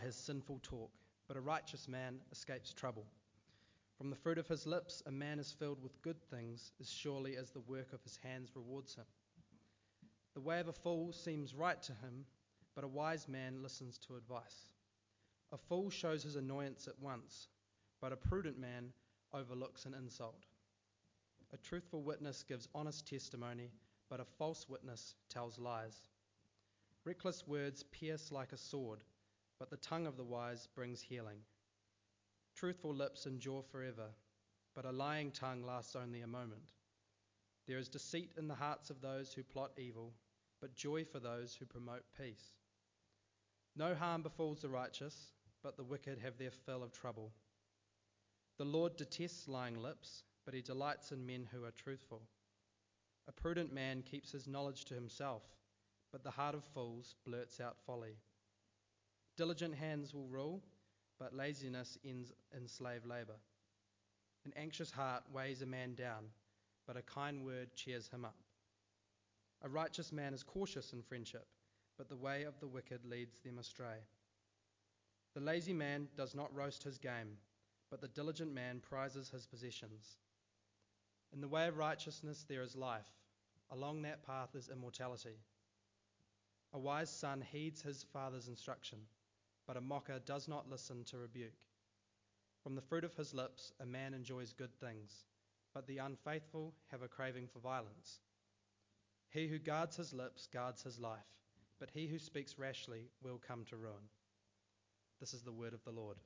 by his sinful talk, but a righteous man escapes trouble. From the fruit of his lips, a man is filled with good things, as surely as the work of his hands rewards him. The way of a fool seems right to him, but a wise man listens to advice. A fool shows his annoyance at once, but a prudent man overlooks an insult. A truthful witness gives honest testimony, but a false witness tells lies. Reckless words pierce like a sword, but the tongue of the wise brings healing. Truthful lips endure forever, but a lying tongue lasts only a moment. There is deceit in the hearts of those who plot evil, but joy for those who promote peace. No harm befalls the righteous, but the wicked have their fill of trouble. The Lord detests lying lips, but he delights in men who are truthful. A prudent man keeps his knowledge to himself, but the heart of fools blurts out folly. Diligent hands will rule, but laziness ends in slave labor. An anxious heart weighs a man down, but a kind word cheers him up. A righteous man is cautious in friendship, but the way of the wicked leads them astray. The lazy man does not roast his game, but the diligent man prizes his possessions. In the way of righteousness there is life, along that path is immortality. A wise son heeds his father's instruction but a mocker does not listen to rebuke. From the fruit of his lips a man enjoys good things, but the unfaithful have a craving for violence. He who guards his lips guards his life, but he who speaks rashly will come to ruin. This is the word of the Lord.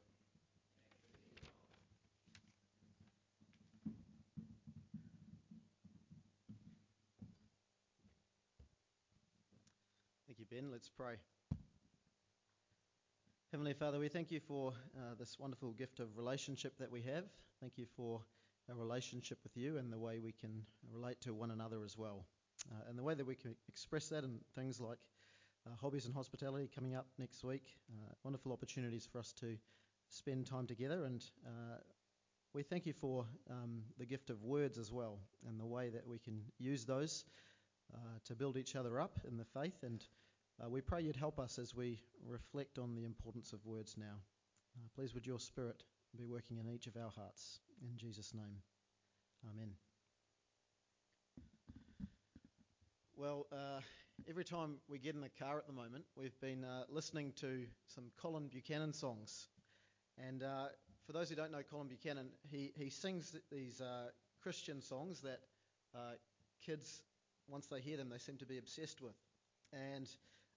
Thank you, Ben. Let's pray. Heavenly Father, we thank you for uh, this wonderful gift of relationship that we have. Thank you for our relationship with you and the way we can relate to one another as well. Uh, and the way that we can express that in things like uh, hobbies and hospitality coming up next week. Uh, wonderful opportunities for us to spend time together. And uh, we thank you for um, the gift of words as well and the way that we can use those uh, to build each other up in the faith and uh, we pray you'd help us as we reflect on the importance of words now. Uh, please, would your Spirit be working in each of our hearts. In Jesus' name. Amen. Well, uh, every time we get in the car at the moment, we've been uh, listening to some Colin Buchanan songs. And uh, for those who don't know Colin Buchanan, he, he sings these uh, Christian songs that kids, once they hear them, they seem to be obsessed with. And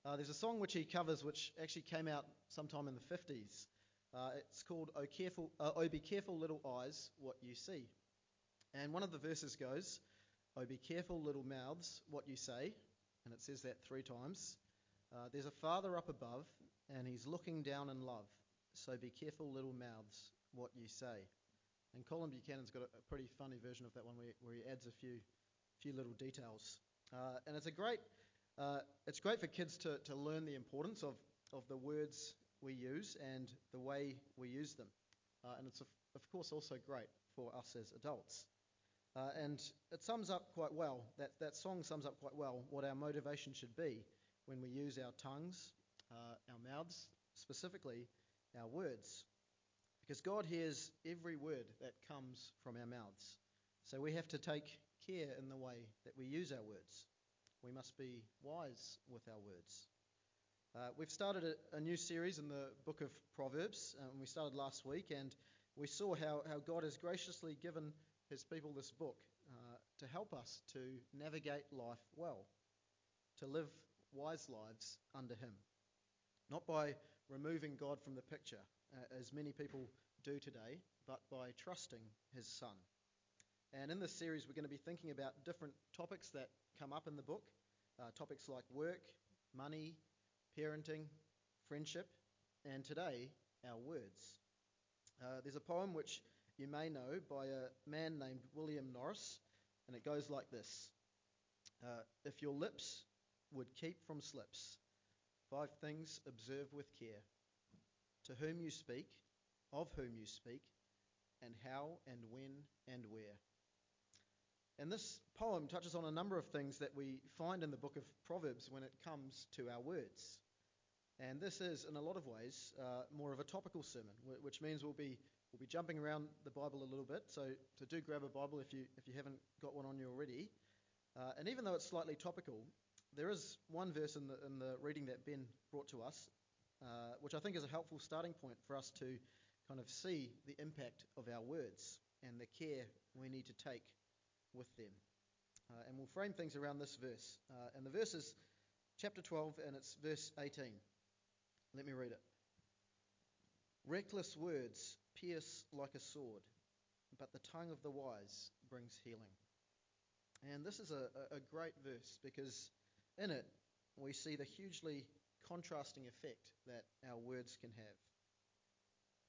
uh, there's a song which he covers which actually came out sometime in the 50s. Uh, it's called oh, careful, uh, oh, be careful, little eyes, what you see. And one of the verses goes, Oh, be careful, little mouths, what you say. And it says that three times. Uh, there's a Father up above, and he's looking down in love. So be careful, little mouths, what you say. And Colin Buchanan's got a, a pretty funny version of that one where, where he adds a few, few little details. Uh, and it's a great uh, it's great for kids to, to learn the importance of, of the words we use and the way we use them. Uh, and it's, of, of, course, also great for us as adults. Uh, and it sums up quite well, that, that song sums up quite well what our motivation should be when we use our tongues, uh, our mouths, specifically our words. Because God hears every word that comes from our mouths. So we have to take care in the way that we use our words. We must be wise with our words. Uh, we've started a, a, new series in the book of Proverbs, and um, we started last week, and we saw how, how God has graciously given his people this book uh, to help us to navigate life well, to live wise lives under him. Not by removing God from the picture, uh, as many people do today, but by trusting his Son. And in this series, we're going to be thinking about different topics that come up in the book uh, topics like work, money, parenting, friendship, and today, our words. Uh, there's a poem which you may know by a man named William Norris, and it goes like this uh, If your lips would keep from slips, five things observe with care to whom you speak, of whom you speak, and how and when and where. And this poem touches on a number of things that we find in the book of Proverbs when it comes to our words. And this is, in a lot of ways, uh, more of a topical sermon, which means we'll be we'll be jumping around the Bible a little bit. So, so do grab a Bible if you if you haven't got one on you already. Uh, and even though it's slightly topical, there is one verse in the in the reading that Ben brought to us, uh, which I think is a helpful starting point for us to kind of see the impact of our words and the care we need to take with them. Uh, and we'll frame things around this verse. Uh, and the verse is chapter 12, and it's verse 18. Let me read it. Reckless words pierce like a sword, but the tongue of the wise brings healing. And this is a, a great verse because in it we see the hugely contrasting effect that our words can have.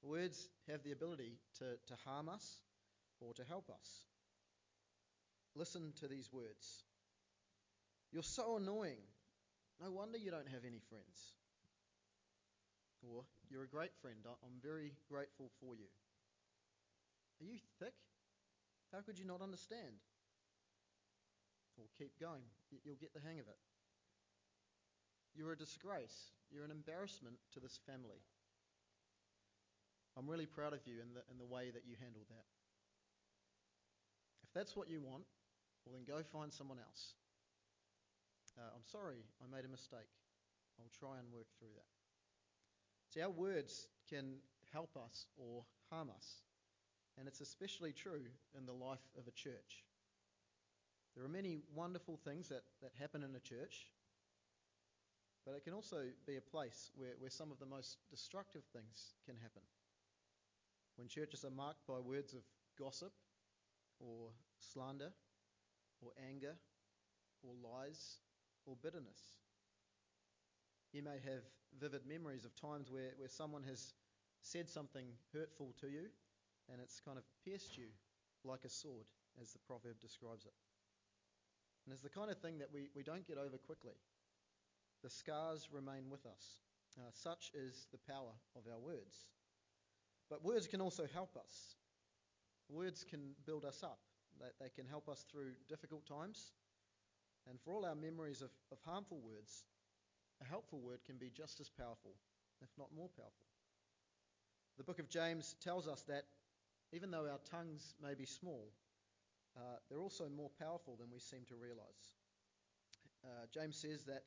Words have the ability to, to harm us or to help us. Listen to these words You're so annoying. No wonder you don't have any friends. Or, You're a great friend. I'm very grateful for you. Are you thick? How could you not understand? Or keep going. You'll get the hang of it. You're a disgrace. You're an embarrassment to this family. I'm really proud of you in the, in the way that you handled that. If that's what you want, well, then go find someone else. Uh, I'm sorry, I made a mistake. I'll try and work through that. See, our words can help us or harm us. And it's especially true in the life of a church. There are many wonderful things that, that happen in a church, but it can also be a place where, where some of the most destructive things can happen. When churches are marked by words of gossip or slander or anger or lies or bitterness. You may have vivid memories of times where, where someone has said something hurtful to you and it's kind of pierced you like a sword, as the proverb describes it. And it's the kind of thing that we, we don't get over quickly. The scars remain with us. Uh, such is the power of our words. But words can also help us. Words can build us up. They, they can help us through difficult times. And for all our memories of, of harmful words, a helpful word can be just as powerful, if not more powerful. The book of James tells us that even though our tongues may be small, uh, they're also more powerful than we seem to realize. Uh, James says that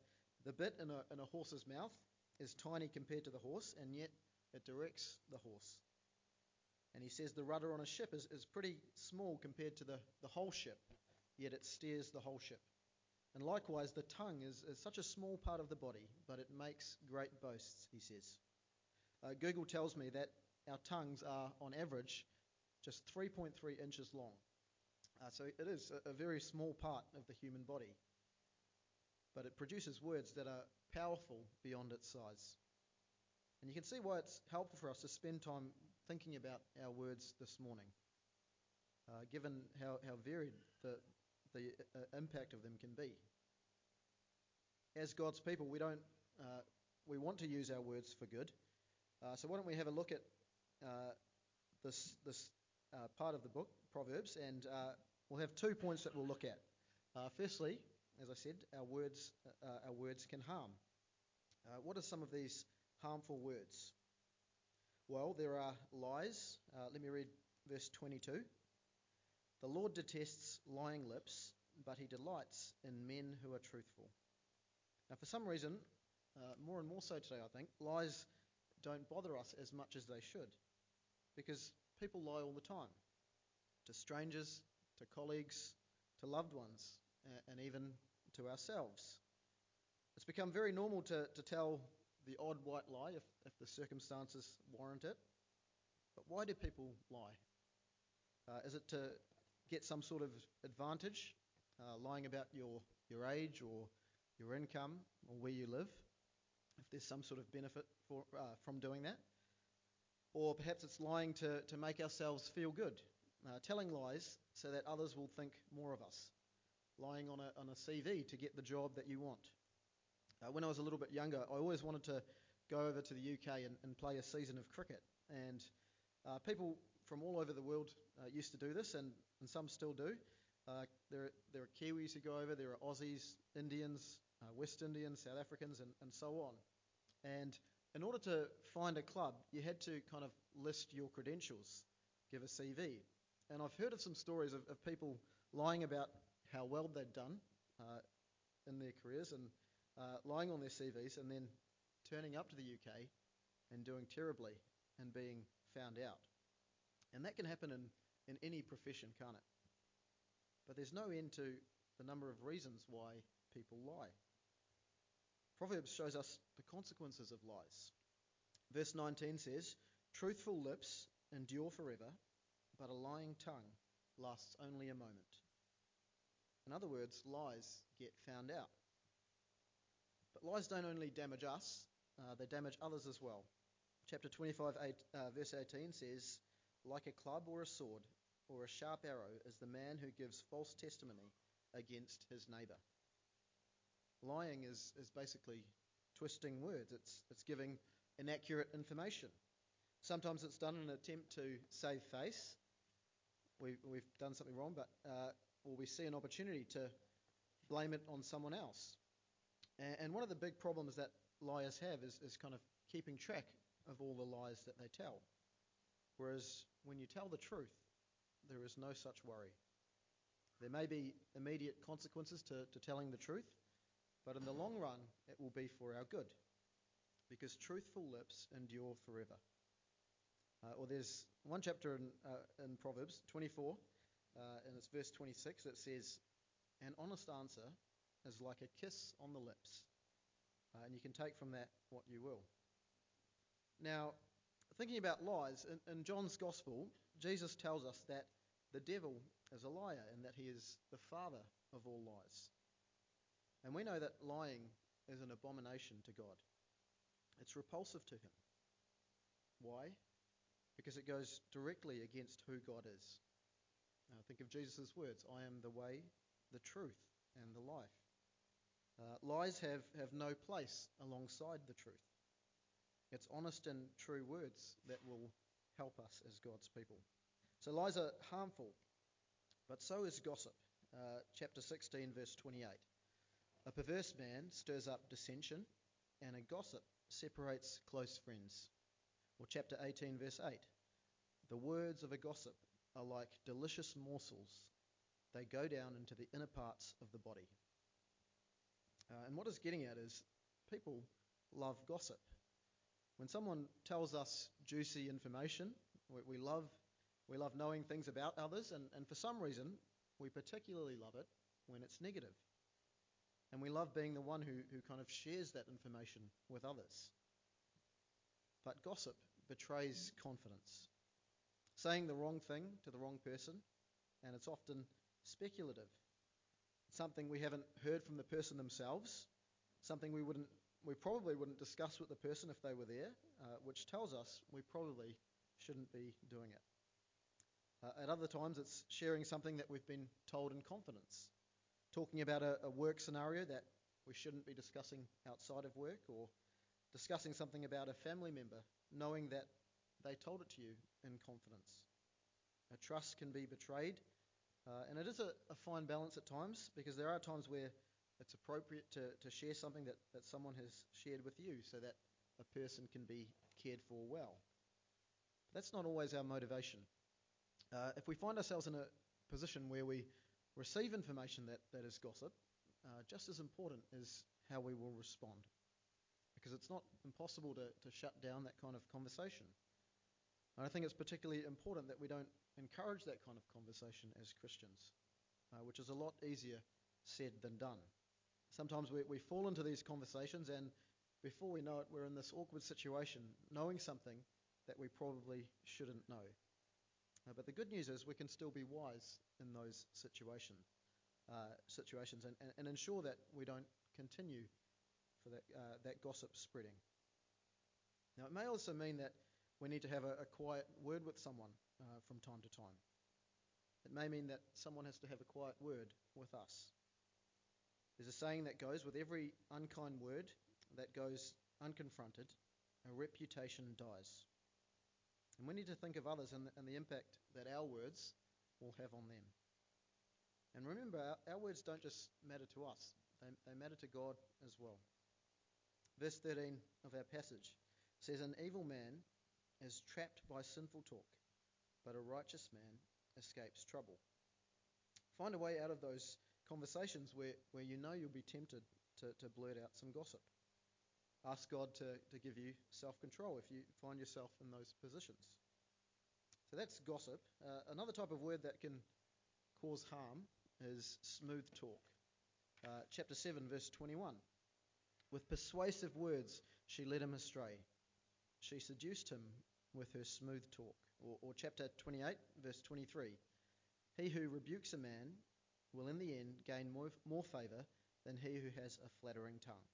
the bit in a, in a horse's mouth is tiny compared to the horse, and yet it directs the horse. And he says the rudder on a ship is, is pretty small compared to the, the whole ship, yet it steers the whole ship. And likewise, the tongue is, is such a small part of the body, but it makes great boasts, he says. Uh, Google tells me that our tongues are, on average, just 3.3 inches long. Uh, so it is a, a very small part of the human body. But it produces words that are powerful beyond its size. And you can see why it's helpful for us to spend time thinking about our words this morning, uh, given how, how varied the, the uh, impact of them can be. As God's people, we don't uh, we want to use our words for good. Uh, so why don't we have a look at uh, this this uh, part of the book, Proverbs, and we'll have two points that we'll look at. firstly, as I said, our words our words can harm. what are some of these harmful words? Well, there are lies. Uh, let me read verse 22. The Lord detests lying lips, but he delights in men who are truthful. Now, for some reason, uh, more and more so today, I think, lies don't bother us as much as they should because people lie all the time to strangers, to colleagues, to loved ones, and even to ourselves. It's become very normal to, to tell the odd white lie if, if the circumstances warrant it. But why do people lie? Uh, is it to get some sort of advantage, uh, lying about your, your age or your income or where you live, if there's some sort of benefit for, uh, from doing that? Or perhaps it's lying to, to make ourselves feel good, uh, telling lies so that others will think more of us, lying on a, on a CV to get the job that you want. Uh, when I was a little bit younger, I always wanted to go over to the UK and, and play a season of cricket. And uh, people from all over the world uh, used to do this, and, and some still do. Uh, there, there are Kiwis who go over, there are Aussies, Indians, uh, West Indians, South Africans, and, and so on. And in order to find a club, you had to kind of list your credentials, give a CV. And I've heard of some stories of, of people lying about how well they'd done uh, in their careers and uh, lying on their CVs and then turning up to the UK and doing terribly and being found out. And that can happen in, in any profession, can't it? But there's no end to the number of reasons why people lie. Proverbs shows us the consequences of lies. Verse 19 says, Truthful lips endure forever, but a lying tongue lasts only a moment. In other words, lies get found out. But lies don't only damage us, uh, they damage others as well. Chapter 25, eight, uh, verse 18 says, Like a club or a sword or a sharp arrow is the man who gives false testimony against his neighbour. Lying is, is basically twisting words, it's, it's giving inaccurate information. Sometimes it's done in an attempt to save face. We, we've done something wrong, but uh, or we see an opportunity to blame it on someone else. And, one of the big problems that liars have is, is kind of keeping track of all the lies that they tell. Whereas when you tell the truth, there is no such worry. There may be immediate consequences to, to telling the truth, but in the long run, it will be for our good. Because truthful lips endure forever. Uh, or there's one chapter in, uh, in Proverbs 24, uh, and it's verse 26 that says, An honest answer is like a kiss on the lips. Uh, and you can take from that what you will. Now, thinking about lies, in, in John's Gospel, Jesus tells us that the devil is a liar and that he is the father of all lies. And we know that lying is an abomination to God. It's repulsive to him. Why? Because it goes directly against who God is. Now, think of Jesus' words I am the way, the truth, and the life. Uh, lies have, have no place alongside the truth. It's honest and true words that will help us as God's people. So lies are harmful, but so is gossip. Uh, chapter 16, verse 28. A perverse man stirs up dissension, and a gossip separates close friends. Or chapter 18, verse 8. The words of a gossip are like delicious morsels, they go down into the inner parts of the body. Uh, and what it's getting at is people love gossip. When someone tells us juicy information, we, we love, we love knowing things about others, and, and for some reason, we particularly love it when it's negative. And we love being the one who, who kind of shares that information with others. But gossip betrays confidence. Saying the wrong thing to the wrong person, and it's often speculative. Something we haven't heard from the person themselves, something we wouldn't we probably wouldn't discuss with the person if they were there, uh, which tells us we probably shouldn't be doing it. Uh, at other times, it's sharing something that we've been told in confidence, talking about a, a work scenario that we shouldn't be discussing outside of work, or discussing something about a family member, knowing that they told it to you in confidence. A trust can be betrayed, uh, and it is a, a fine balance at times because there are times where it's appropriate to, to share something that, that someone has shared with you so that a person can be cared for well. But that's not always our motivation. Uh, if we find ourselves in a position where we receive information that, that is gossip, uh, just as important is how we will respond. Because it's not impossible to, to shut down that kind of conversation. And I think it's particularly important that we don't encourage that kind of conversation as Christians, uh, which is a lot easier said than done. Sometimes we, we fall into these conversations, and before we know it, we're in this awkward situation, knowing something that we probably shouldn't know. Uh, but the good news is we can still be wise in those situation, uh, situations and, and, and, ensure that we don't continue for that, uh, that gossip spreading. Now, it may also mean that we need to have a, a quiet word with someone uh, from time to time. It may mean that someone has to have a quiet word with us. There's a saying that goes with every unkind word that goes unconfronted, a reputation dies. And we need to think of others and the, and the impact that our words will have on them. And remember, our, our words don't just matter to us, they, they matter to God as well. Verse 13 of our passage says, An evil man is trapped by sinful talk, but a righteous man escapes trouble. Find a way out of those conversations where, where you know you'll be tempted to, to blurt out some gossip. Ask God to, to give you self control if you find yourself in those positions. So that's gossip. Uh, another type of word that can cause harm is smooth talk. Uh, chapter 7, verse 21. With persuasive words, she led him astray. She seduced him with her smooth talk. Or, or chapter 28, verse 23. He who rebukes a man will in the end gain more, more favour than he who has a flattering tongue.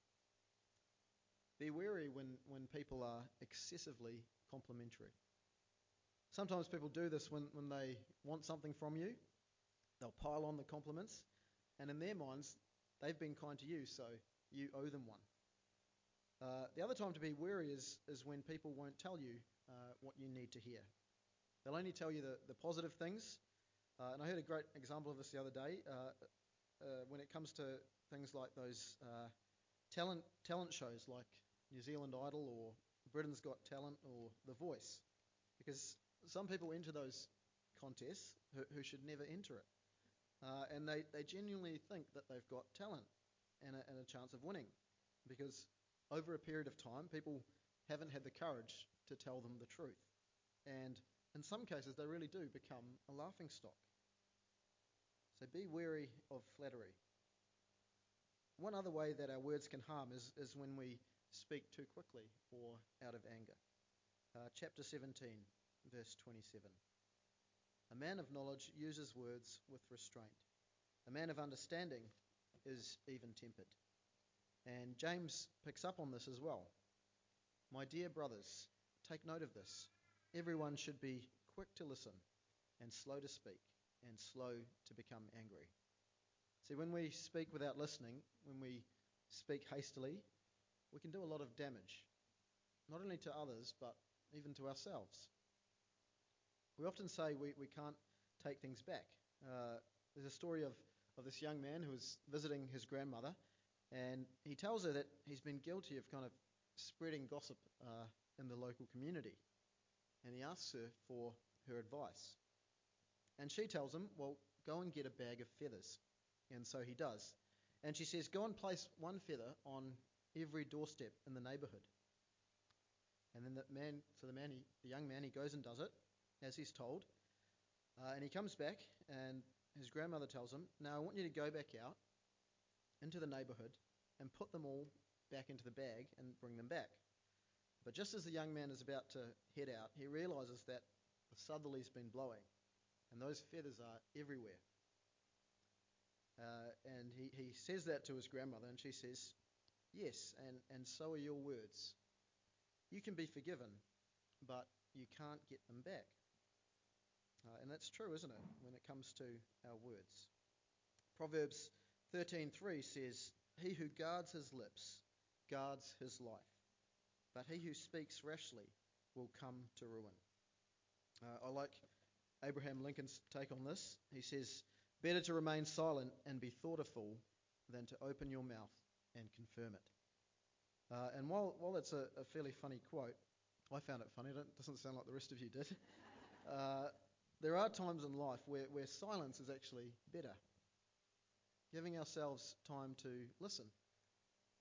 Be wary when, when people are excessively complimentary. Sometimes people do this when, when they want something from you. They'll pile on the compliments, and in their minds, they've been kind to you, so you owe them one. Uh, the other time to be wary is, is when people won't tell you uh, what you need to hear. They'll only tell you the, the positive things. Uh, and I heard a great example of this the other day uh, uh, when it comes to things like those uh, talent, talent shows like New Zealand Idol or Britain's Got Talent or The Voice. Because some people enter those contests who, who should never enter it. Uh, and they, they genuinely think that they've got talent and a, and a chance of winning. Because over a period of time, people haven't had the courage to tell them the truth. And in some cases, they really do become a laughing stock. So be wary of flattery. One other way that our words can harm is, is when we speak too quickly or out of anger. Uh, chapter 17, verse 27. A man of knowledge uses words with restraint. A man of understanding is even tempered. And James picks up on this as well. My dear brothers, take note of this. Everyone should be quick to listen and slow to speak and slow to become angry. See, when we speak without listening, when we speak hastily, we can do a lot of damage, not only to others, but even to ourselves. We often say we, we can't take things back. Uh, there's a story of, of this young man who was visiting his grandmother, and he tells her that he's been guilty of kind of spreading gossip uh, in the local community. And he asks her for her advice. And she tells him, Well, go and get a bag of feathers. And so he does. And she says, Go and place one feather on every doorstep in the neighbourhood. And then the man, so the man, he, the young man, he goes and does it as he's told. Uh, and he comes back, and his grandmother tells him, Now I want you to go back out into the neighbourhood and put them all back into the bag and bring them back. But just as the young man is about to head out, he realizes that the southerly's been blowing, and those feathers are everywhere. Uh, and he, he says that to his grandmother, and she says, Yes, and, and so are your words. You can be forgiven, but you can't get them back. Uh, and that's true, isn't it, when it comes to our words? Proverbs 13:3 says, "He who guards his lips guards his life, but he who speaks rashly will come to ruin." Uh, I like Abraham Lincoln's take on this. He says, "Better to remain silent and be thought a fool than to open your mouth and confirm it." Uh, and while while that's a, a, fairly funny quote, I found it funny. It doesn't sound like the rest of you did. Uh, there are times in life where, where silence is actually better giving ourselves time to listen,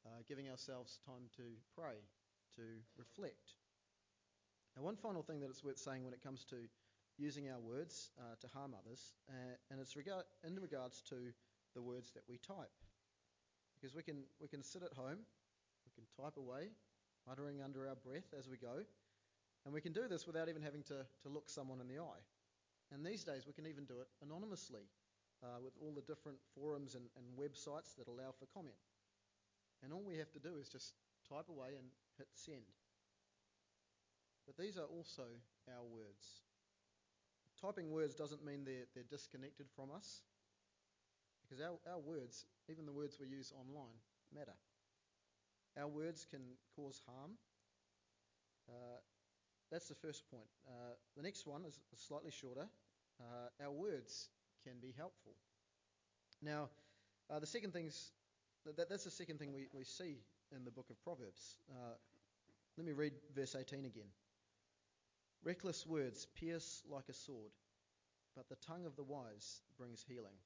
uh, giving ourselves time to pray, to reflect. Now, one final thing that it's worth saying when it comes to using our words uh, to harm others, uh, and it's regard, in regards to the words that we type. Because we can, we can sit at home, we can type away, muttering under our breath as we go, and we can do this without even having to, to look someone in the eye. And these days we can even do it anonymously uh, with all the different forums and, and websites that allow for comment. And all we have to do is just type away and hit send. But these are also our words. Typing words doesn't mean they're, they're disconnected from us, because our, our words, even the words we use online, matter. Our words can cause harm. Uh, that's the first point. Uh, the next one is slightly shorter. Uh, our words can be helpful. Now, uh, the second thing's that, that's the second thing we, we see in the book of Proverbs. Uh, let me read verse 18 again. Reckless words pierce like a sword, but the tongue of the wise brings healing.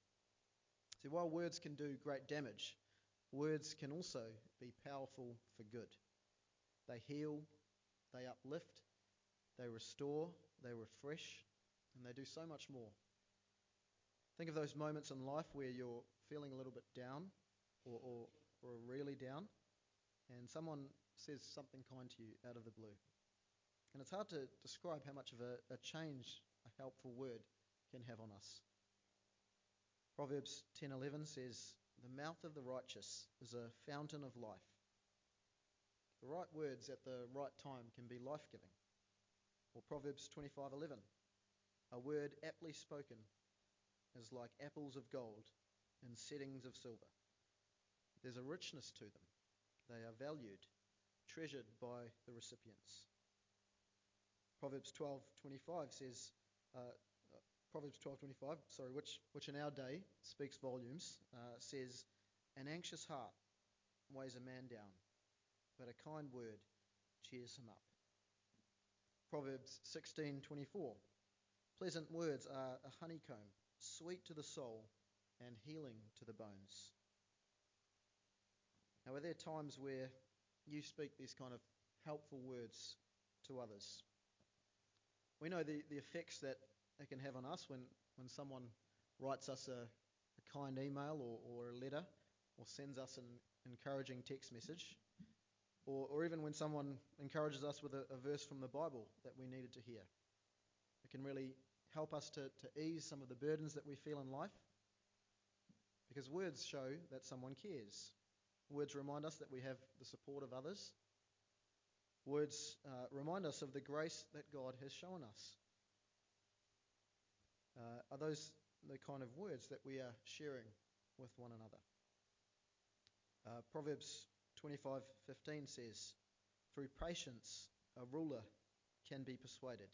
See, while words can do great damage, words can also be powerful for good. They heal, they uplift, they restore, they refresh, and they do so much more. Think of those moments in life where you're feeling a little bit down or, or, or really down, and someone says something kind to you out of the blue. And it's hard to describe how much of a, a change a helpful word can have on us. Proverbs 10:11 says, "The mouth of the righteous is a fountain of life." The right words at the right time can be life-giving. Or Proverbs 25:11, "A word aptly spoken is like apples of gold in settings of silver." There's a richness to them. They are valued, treasured by the recipients. Proverbs 12:25 says, uh, Proverbs 12:25, sorry, which which in our day speaks volumes, uh, says, "An anxious heart weighs a man down, but a kind word cheers him up." Proverbs 16:24, "Pleasant words are a honeycomb, sweet to the soul and healing to the bones." Now, are there times where you speak these kind of helpful words to others? We know the, the effects that it can have on us when, when someone writes us a, a kind email or, or a letter or sends us an encouraging text message, or, or even when someone encourages us with a, a verse from the Bible that we needed to hear. It can really help us to, to ease some of the burdens that we feel in life because words show that someone cares. Words remind us that we have the support of others. Words uh, remind us of the grace that God has shown us. Uh, are those the kind of words that we are sharing with one another? Uh, Proverbs 25:15 says, "Through patience a ruler can be persuaded;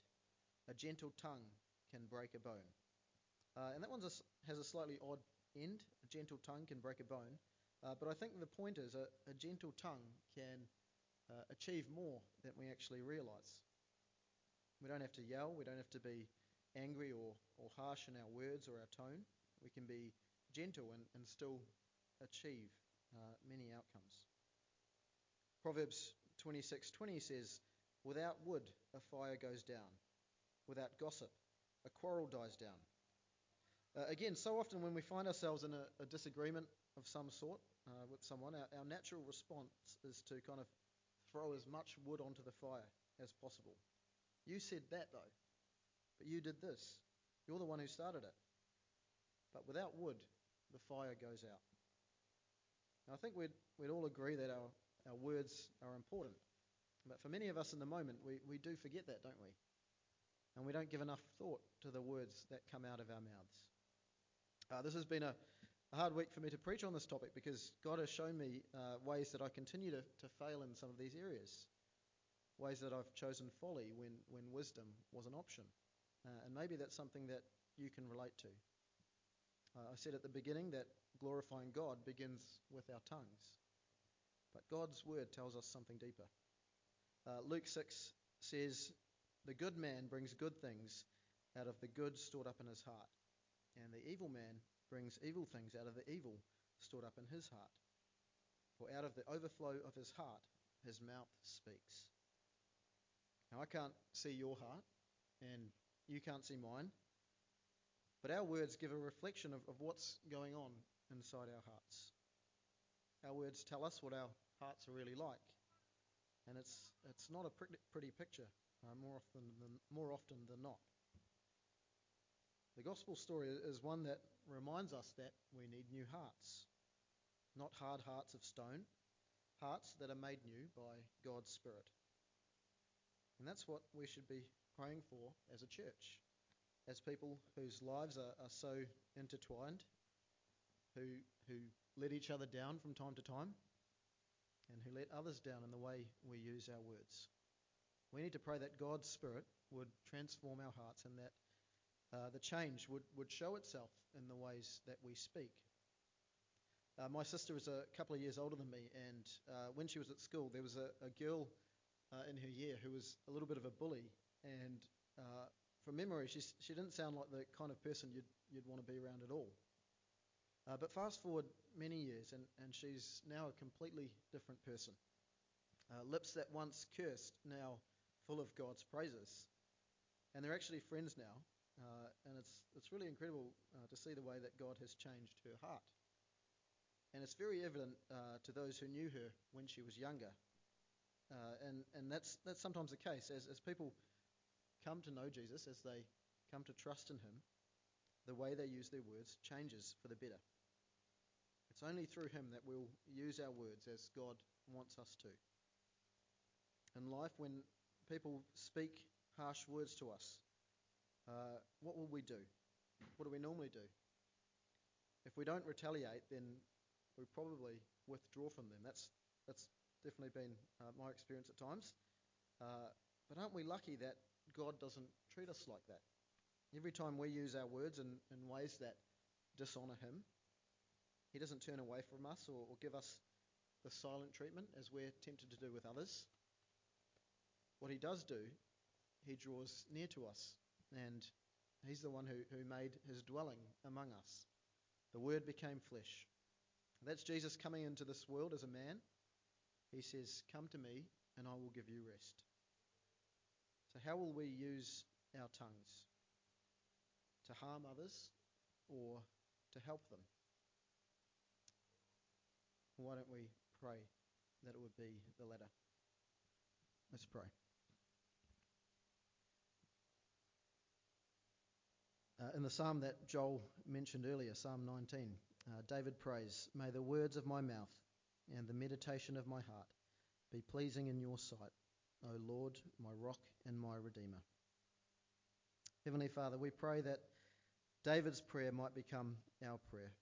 a gentle tongue can break a bone." Uh, and that one has a slightly odd end. A gentle tongue can break a bone. Uh, but I think the point is a, a gentle tongue can uh, achieve more than we actually realize. We don't have to yell, we don't have to be angry or, or harsh in our words or our tone. We can be gentle and, and still achieve uh, many outcomes. Proverbs 26:20 says, "Without wood a fire goes down; without gossip a quarrel dies down." Uh, again, so often when we find ourselves in a, a disagreement of some sort uh, with someone, our, our natural response is to kind of throw as much wood onto the fire as possible. You said that though, but you did this. You're the one who started it. But without wood, the fire goes out. Now, I think we'd, we'd all agree that our, our words are important. But for many of us in the moment, we, we do forget that, don't we? And we don't give enough thought to the words that come out of our mouths. Uh, this has been a, a, hard week for me to preach on this topic because God has shown me uh, ways that I continue to, to fail in some of these areas, ways that I've chosen folly when, when wisdom was an option. Uh, and maybe that's something that you can relate to. Uh, I said at the beginning that glorifying God begins with our tongues, but God's word tells us something deeper. Uh, Luke 6 says, The good man brings good things out of the good stored up in his heart and the evil man brings evil things out of the evil stored up in his heart. For out of the overflow of his heart, his mouth speaks. Now, I can't see your heart, and you can't see mine, but our words give a reflection of, of what's going on inside our hearts. Our words tell us what our hearts are really like, and it's, it's not a pretty, pretty picture uh, more, often than, more often than not. The gospel story is one that reminds us that we need new hearts, not hard hearts of stone, hearts that are made new by God's Spirit. And that's what we should be praying for as a church, as people whose lives are, are so intertwined, who, who let each other down from time to time, and who let others down in the way we use our words. We need to pray that God's Spirit would transform our hearts and that uh, the change would, would show itself in the ways that we speak. Uh, my sister is a couple of years older than me, and uh, when she was at school, there was a, a girl uh, in her year who was a little bit of a bully. And uh, from memory, she, she didn't sound like the kind of person you'd, you'd want to be around at all. Uh, but fast forward many years, and, and she's now a completely different person. Lips that once cursed, now full of God's praises. And they're actually friends now, uh, and it's, it's really incredible uh, to see the way that God has changed her heart. And it's very evident uh, to those who knew her when she was younger. Uh, and and that's, that's sometimes the case. As, as people come to know Jesus, as they come to trust in him, the way they use their words changes for the better. It's only through him that we'll use our words as God wants us to. In life, when people speak harsh words to us, uh, what will we do? What do we normally do? If we don't retaliate, then we probably withdraw from them. That's, that's definitely been uh, my experience at times. Uh, but aren't we lucky that God doesn't treat us like that? Every time we use our words in, in ways that dishonour Him, He doesn't turn away from us or, or give us the silent treatment as we're tempted to do with others. What he does do, he draws near to us, and he's the one who, who made his dwelling among us. The Word became flesh. That's Jesus coming into this world as a man. He says, Come to me, and I will give you rest. So, how will we use our tongues? To harm others or to help them? Why don't we pray that it would be the latter? Let's pray. Uh, in the psalm that Joel mentioned earlier, Psalm 19, uh, David prays, May the words of my mouth and the meditation of my heart be pleasing in your sight, O Lord, my rock and my redeemer. Heavenly Father, we pray that David's prayer might become our prayer,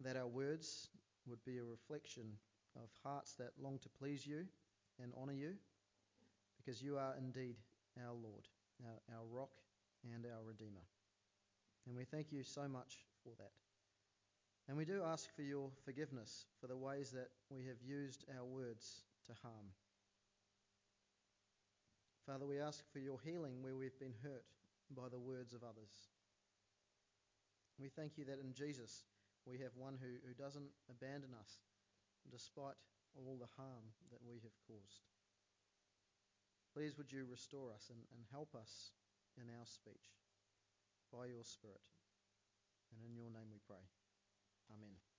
that our words would be a reflection of hearts that long to please you and honour you, because you are indeed our Lord, our, our rock and our redeemer. And we thank you so much for that. And we do ask for your forgiveness for the ways that we have used our words to harm. Father, we ask for your healing where we've been hurt by the words of others. We thank you that in Jesus we have one who, who doesn't abandon us despite all the harm that we have caused. Please would you restore us and, and help us in our speech by your Spirit. And in your name we pray. Amen.